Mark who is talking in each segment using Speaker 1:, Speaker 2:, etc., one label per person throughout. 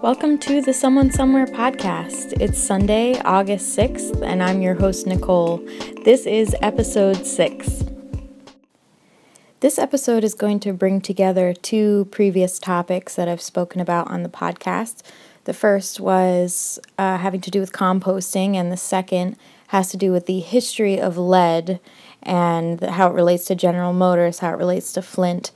Speaker 1: Welcome to the Someone Somewhere podcast. It's Sunday, August 6th, and I'm your host, Nicole. This is episode 6. This episode is going to bring together two previous topics that I've spoken about on the podcast. The first was uh, having to do with composting, and the second has to do with the history of lead and how it relates to General Motors, how it relates to Flint.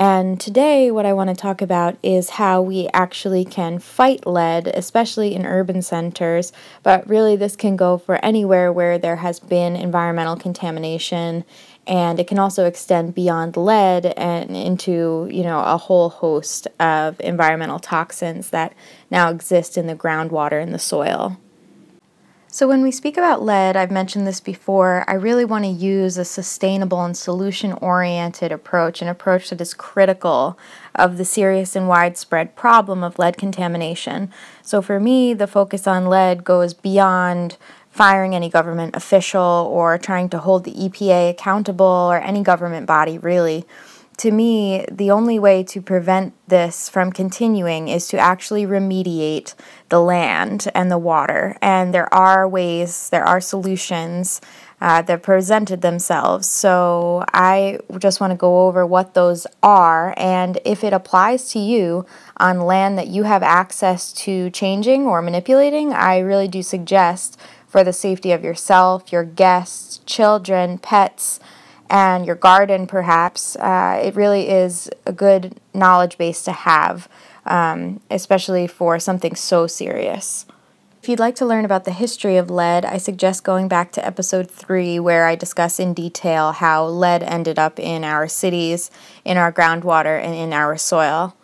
Speaker 1: And today, what I want to talk about is how we actually can fight lead, especially in urban centers. But really, this can go for anywhere where there has been environmental contamination, and it can also extend beyond lead and into you know a whole host of environmental toxins that now exist in the groundwater and the soil. So, when we speak about lead, I've mentioned this before, I really want to use a sustainable and solution oriented approach, an approach that is critical of the serious and widespread problem of lead contamination. So, for me, the focus on lead goes beyond firing any government official or trying to hold the EPA accountable or any government body, really to me, the only way to prevent this from continuing is to actually remediate the land and the water. And there are ways, there are solutions uh, that presented themselves. So I just want to go over what those are and if it applies to you on land that you have access to changing or manipulating, I really do suggest for the safety of yourself, your guests, children, pets and your garden, perhaps, uh, it really is a good knowledge base to have, um, especially for something so serious. If you'd like to learn about the history of lead, I suggest going back to episode 3, where I discuss in detail how lead ended up in our cities, in our groundwater, and in our soil.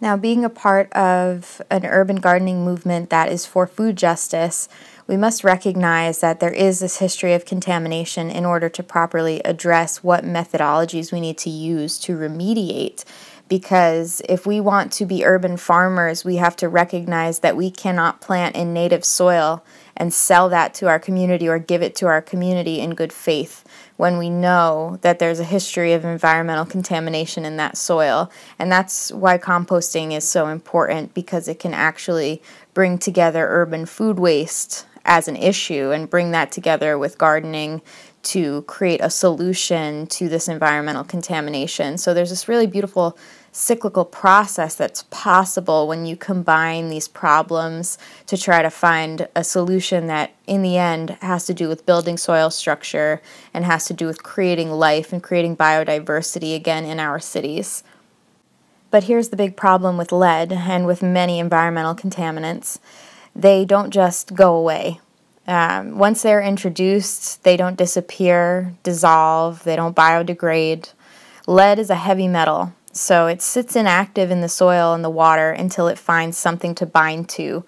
Speaker 1: Now, being a part of an urban gardening movement that is for food justice, we must recognize that there is this history of contamination in order to properly address what methodologies we need to use to remediate. Because if we want to be urban farmers, we have to recognize that we cannot plant in native soil and sell that to our community or give it to our community in good faith when we know that there's a history of environmental contamination in that soil. And that's why composting is so important because it can actually bring together urban food waste as an issue and bring that together with gardening to create a solution to this environmental contamination. So there's this really beautiful cyclical process that's possible when you combine these problems to try to find a solution that in the end has to do with building soil structure and has to do with creating life and creating biodiversity again in our cities. But here's the big problem with lead and with many environmental contaminants they don't just go away. Um, once they're introduced, they don't disappear, dissolve, they don't biodegrade. Lead is a heavy metal, so it sits inactive in the soil and the water until it finds something to bind to.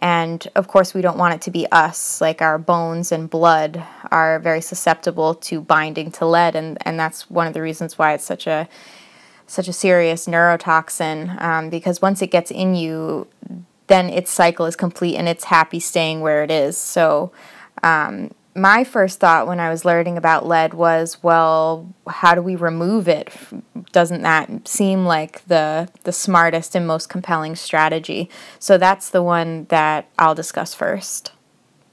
Speaker 1: And of course, we don't want it to be us, like our bones and blood are very susceptible to binding to lead, and, and that's one of the reasons why it's such a such a serious neurotoxin um, because once it gets in you, then its cycle is complete and it's happy staying where it is. So, um, my first thought when I was learning about lead was, well, how do we remove it? Doesn't that seem like the the smartest and most compelling strategy? So that's the one that I'll discuss first.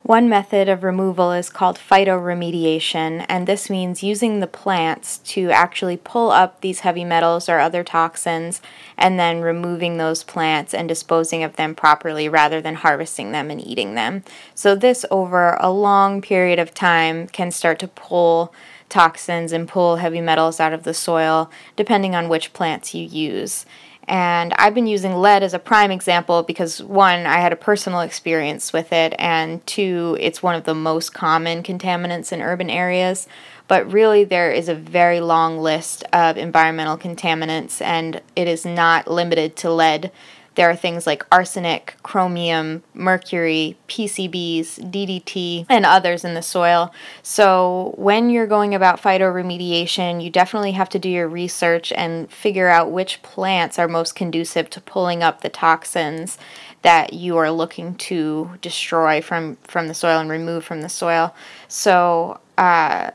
Speaker 1: One method of removal is called phytoremediation, and this means using the plants to actually pull up these heavy metals or other toxins and then removing those plants and disposing of them properly rather than harvesting them and eating them. So, this over a long period of time can start to pull toxins and pull heavy metals out of the soil depending on which plants you use. And I've been using lead as a prime example because one, I had a personal experience with it, and two, it's one of the most common contaminants in urban areas. But really, there is a very long list of environmental contaminants, and it is not limited to lead. There are things like arsenic, chromium, mercury, PCBs, DDT, and others in the soil. So, when you're going about phytoremediation, you definitely have to do your research and figure out which plants are most conducive to pulling up the toxins that you are looking to destroy from, from the soil and remove from the soil. So, uh,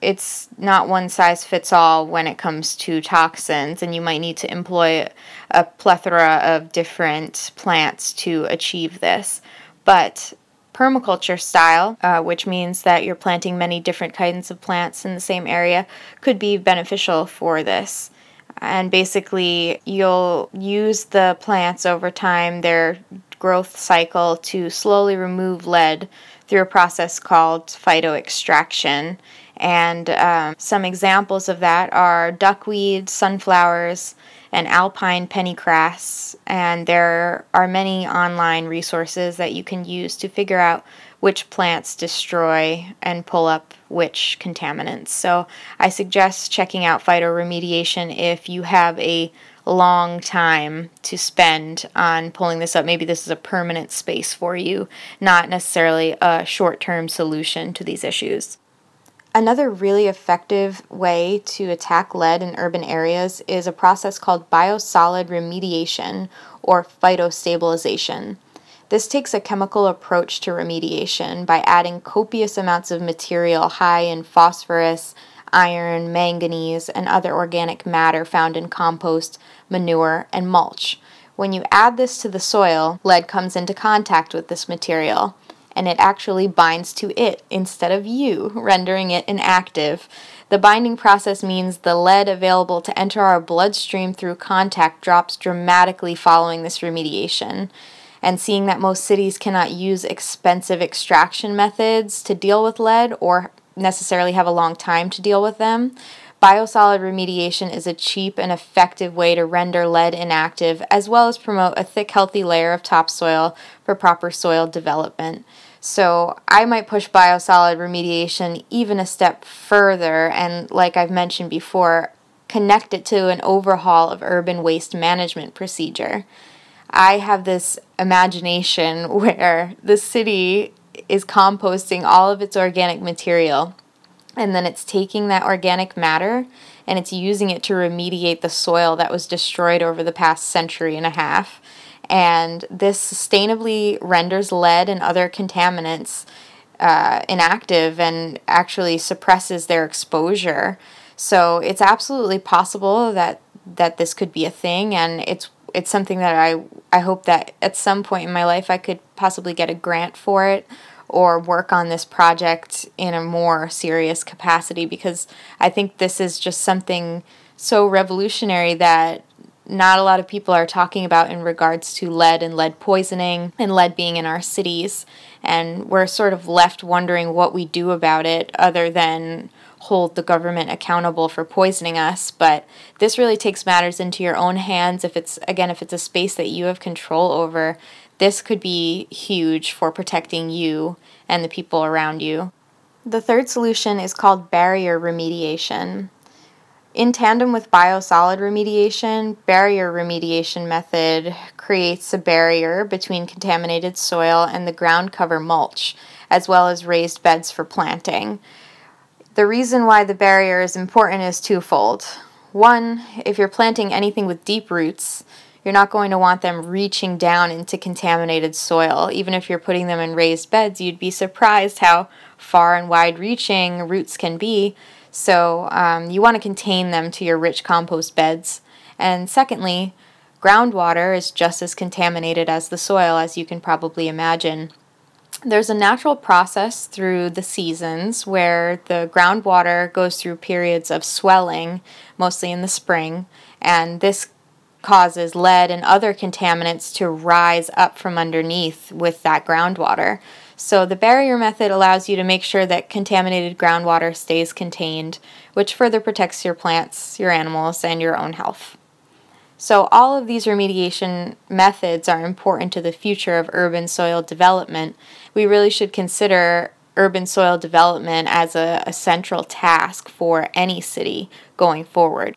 Speaker 1: it's not one size fits all when it comes to toxins, and you might need to employ a plethora of different plants to achieve this. But permaculture style, uh, which means that you're planting many different kinds of plants in the same area, could be beneficial for this. And basically, you'll use the plants over time, their growth cycle, to slowly remove lead through a process called phytoextraction. And um, some examples of that are duckweed, sunflowers, and alpine pennycress. And there are many online resources that you can use to figure out which plants destroy and pull up which contaminants. So I suggest checking out phytoremediation if you have a long time to spend on pulling this up. Maybe this is a permanent space for you, not necessarily a short term solution to these issues. Another really effective way to attack lead in urban areas is a process called biosolid remediation or phytostabilization. This takes a chemical approach to remediation by adding copious amounts of material high in phosphorus, iron, manganese, and other organic matter found in compost, manure, and mulch. When you add this to the soil, lead comes into contact with this material and it actually binds to it instead of you, rendering it inactive. The binding process means the lead available to enter our bloodstream through contact drops dramatically following this remediation. And seeing that most cities cannot use expensive extraction methods to deal with lead or necessarily have a long time to deal with them, Biosolid remediation is a cheap and effective way to render lead inactive, as well as promote a thick, healthy layer of topsoil for proper soil development. So I might push biosolid remediation even a step further, and like I've mentioned before, connect it to an overhaul of urban waste management procedure. I have this imagination where the city is composting all of its organic material and then it's taking that organic matter and it's using it to remediate the soil that was destroyed over the past century and a half. And this sustainably renders lead and other contaminants uh, inactive and actually suppresses their exposure. So it's absolutely possible that that this could be a thing, and it's it's something that I I hope that at some point in my life I could possibly get a grant for it or work on this project in a more serious capacity because I think this is just something so revolutionary that not a lot of people are talking about in regards to lead and lead poisoning and lead being in our cities. And we're sort of left wondering what we do about it other than hold the government accountable for poisoning us. But this really takes matters into your own hands if it's, again, if it's a space that you have control over this could be huge for protecting you and the people around you. The third solution is called barrier remediation. In tandem with biosolid remediation, barrier remediation method creates a barrier between contaminated soil and the ground cover mulch, as well as raised beds for planting. The reason why the barrier is important is twofold. One, if you're planting anything with deep roots, you're not going to want them reaching down into contaminated soil. Even if you're putting them in raised beds, you'd be surprised how far and wide reaching roots can be. So um, you want to contain them to your rich compost beds. And secondly, groundwater is just as contaminated as the soil, as you can probably imagine. There's a natural process through the seasons where the groundwater goes through periods of swelling, mostly in the spring, and this causes lead and other contaminants to rise up from underneath with that groundwater. So, the barrier method allows you to make sure that contaminated groundwater stays contained, which further protects your plants, your animals, and your own health. So, all of these remediation methods are important to the future of urban soil development. We really should consider urban soil development as a, a central task for any city going forward.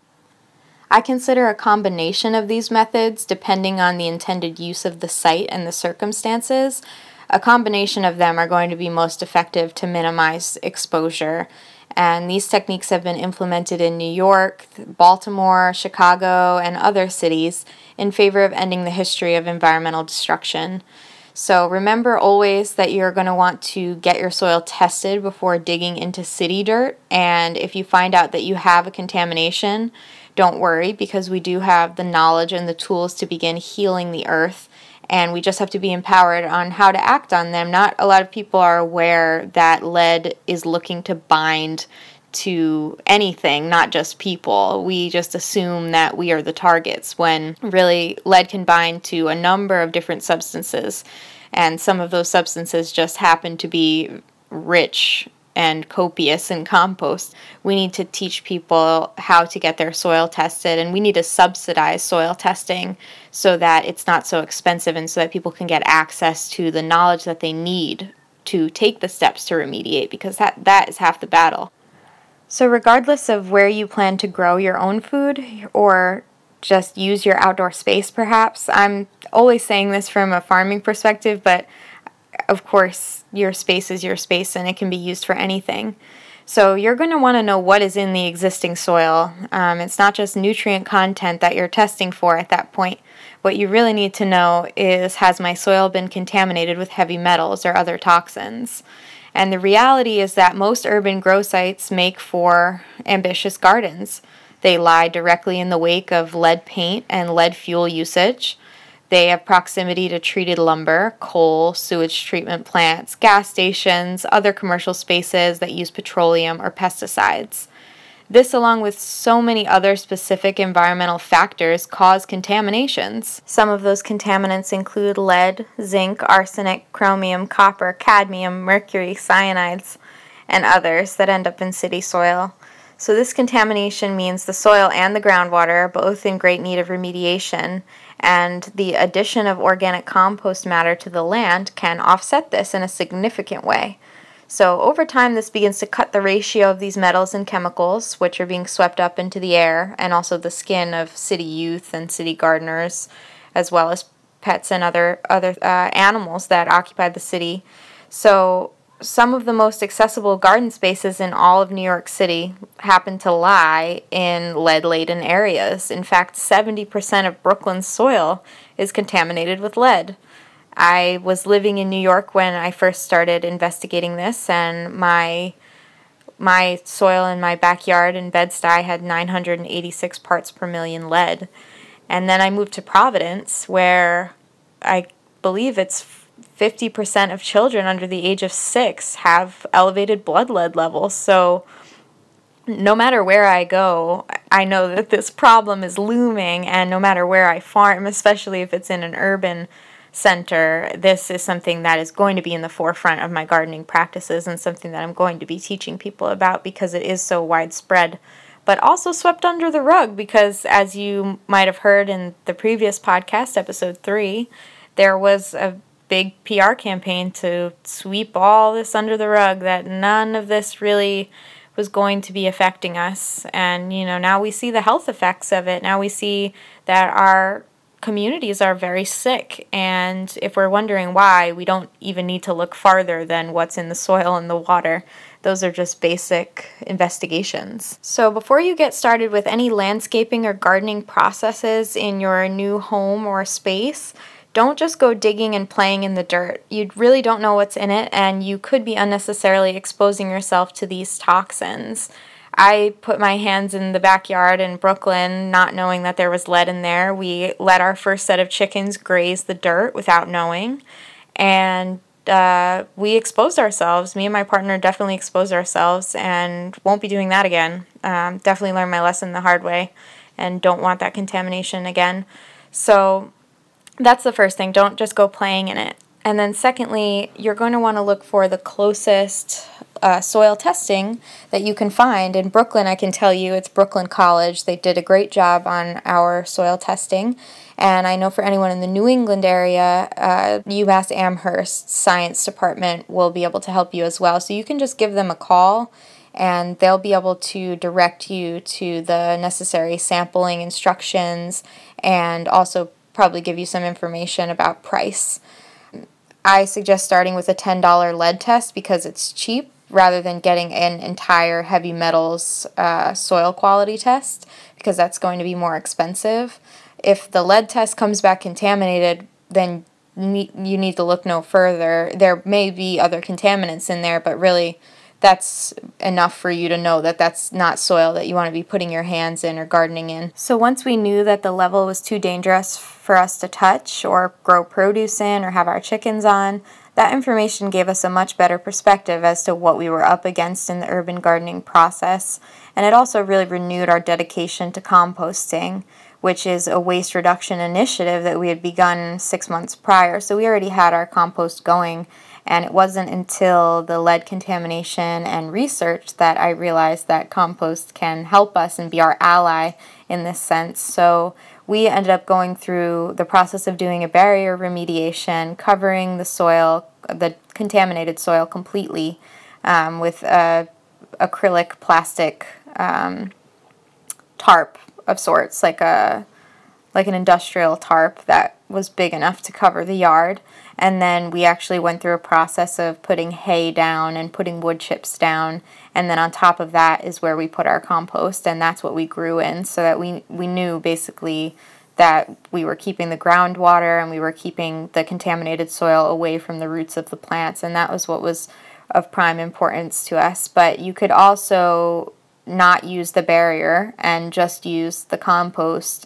Speaker 1: I consider a combination of these methods, depending on the intended use of the site and the circumstances. A combination of them are going to be most effective to minimize exposure. And these techniques have been implemented in New York, Baltimore, Chicago, and other cities in favor of ending the history of environmental destruction. So remember always that you're going to want to get your soil tested before digging into city dirt. And if you find out that you have a contamination, don't worry because we do have the knowledge and the tools to begin healing the earth. And we just have to be empowered on how to act on them. Not a lot of people are aware that lead is looking to bind to anything, not just people. We just assume that we are the targets when really lead can bind to a number of different substances. And some of those substances just happen to be rich and copious in compost. We need to teach people how to get their soil tested, and we need to subsidize soil testing so that it's not so expensive and so that people can get access to the knowledge that they need to take the steps to remediate because that, that is half the battle. So, regardless of where you plan to grow your own food or just use your outdoor space, perhaps, I'm always saying this from a farming perspective, but of course, your space is your space and it can be used for anything. So, you're going to want to know what is in the existing soil. Um, it's not just nutrient content that you're testing for at that point. What you really need to know is has my soil been contaminated with heavy metals or other toxins? And the reality is that most urban grow sites make for ambitious gardens. They lie directly in the wake of lead paint and lead fuel usage. They have proximity to treated lumber, coal, sewage treatment plants, gas stations, other commercial spaces that use petroleum or pesticides. This, along with so many other specific environmental factors, cause contaminations. Some of those contaminants include lead, zinc, arsenic, chromium, copper, cadmium, mercury, cyanides, and others that end up in city soil. So, this contamination means the soil and the groundwater are both in great need of remediation, and the addition of organic compost matter to the land can offset this in a significant way. So over time, this begins to cut the ratio of these metals and chemicals, which are being swept up into the air, and also the skin of city youth and city gardeners, as well as pets and other other uh, animals that occupy the city. So some of the most accessible garden spaces in all of New York City happen to lie in lead laden areas. In fact, 70% of Brooklyn's soil is contaminated with lead. I was living in New York when I first started investigating this, and my my soil in my backyard in Bed-Stuy had 986 parts per million lead. And then I moved to Providence, where I believe it's 50% of children under the age of six have elevated blood lead levels. So, no matter where I go, I know that this problem is looming, and no matter where I farm, especially if it's in an urban center, this is something that is going to be in the forefront of my gardening practices and something that I'm going to be teaching people about because it is so widespread, but also swept under the rug because, as you might have heard in the previous podcast, episode three, there was a big PR campaign to sweep all this under the rug, that none of this really was going to be affecting us. And, you know, now we see the health effects of it. Now we see that our communities are very sick. And if we're wondering why, we don't even need to look farther than what's in the soil and the water. Those are just basic investigations. So, before you get started with any landscaping or gardening processes in your new home or space, don't just go digging and playing in the dirt. You really don't know what's in it, and you could be unnecessarily exposing yourself to these toxins. I put my hands in the backyard in Brooklyn, not knowing that there was lead in there. We let our first set of chickens graze the dirt without knowing. And uh, we exposed ourselves. Me and my partner definitely exposed ourselves and won't be doing that again. Um, definitely learned my lesson the hard way and don't want that contamination again. So that's the first thing. Don't just go playing in it. And then, secondly, you're going to want to look for the closest uh, soil testing that you can find. In Brooklyn, I can tell you it's Brooklyn College. They did a great job on our soil testing. And I know for anyone in the New England area, uh, UMass Amherst Science Department will be able to help you as well. So you can just give them a call and they'll be able to direct you to the necessary sampling instructions and also probably give you some information about price. I suggest starting with a $10 lead test because it's cheap rather than getting an entire heavy metals uh, soil quality test because that's going to be more expensive. If the lead test comes back contaminated, then you need to look no further. There may be other contaminants in there, but really that's enough for you to know that that's not soil that you want to be putting your hands in or gardening in. So once we knew that the level was too dangerous for us to touch or grow produce in or have our chickens on, that information gave us a much better perspective as to what we were up against in the urban gardening process, and it also really renewed our dedication to composting, which is a waste reduction initiative that we had begun six months prior. So we already had our compost going and it wasn't until the lead contamination and research that I realized that compost can help us and be our ally in this sense. So we ended up going through the process of doing a barrier remediation, covering the soil, the contaminated soil completely um, with a acrylic plastic um, tarp of sorts, like a like an industrial tarp that was big enough to cover the yard. And then we actually went through a process of putting hay down and putting wood chips down. And then on top of that is where we put our compost, and that's what we grew in so that we, we knew basically that we were keeping the groundwater and we were keeping the contaminated soil away from the roots of the plants. And that was what was of prime importance to us. But you could also not use the barrier and just use the compost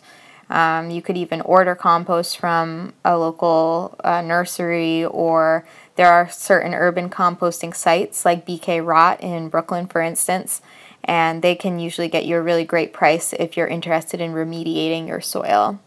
Speaker 1: um, you could even order compost from a local uh, nursery, or there are certain urban composting sites like BK Rot in Brooklyn, for instance, and they can usually get you a really great price if you're interested in remediating your soil.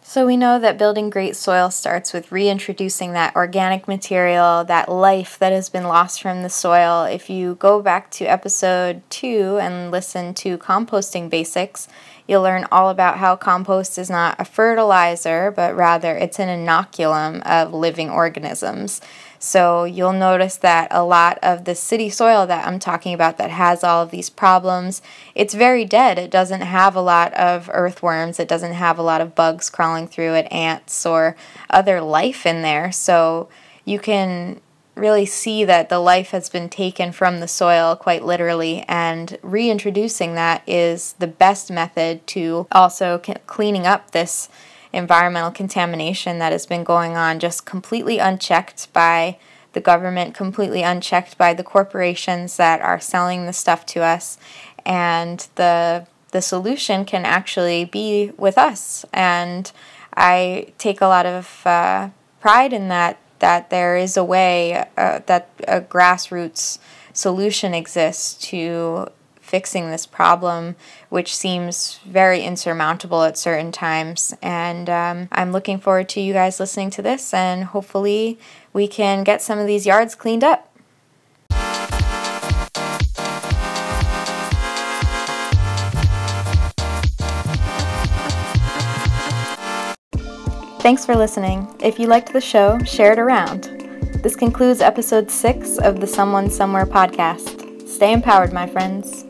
Speaker 1: So, we know that building great soil starts with reintroducing that organic material, that life that has been lost from the soil. If you go back to episode two and listen to composting basics, You'll learn all about how compost is not a fertilizer, but rather it's an inoculum of living organisms. So you'll notice that a lot of the city soil that I'm talking about that has all of these problems, it's very dead. It doesn't have a lot of earthworms, it doesn't have a lot of bugs crawling through it, ants or other life in there. So you can really see that the life has been taken from the soil quite literally, and reintroducing that is the best method to also cleaning up this environmental contamination that has been going on just completely unchecked by the government, completely unchecked by the corporations that are selling the stuff to us, and the the solution can actually be with us. And I take a lot of uh, pride in that that there is a way uh, that a grassroots solution exists to fixing this problem, which seems very insurmountable at certain times. And um, I'm looking forward to you guys listening to this, and hopefully, we can get some of these yards cleaned up. Thanks for listening. If you liked the show, share it around. This concludes episode six of the Someone Somewhere podcast. Stay empowered, my friends.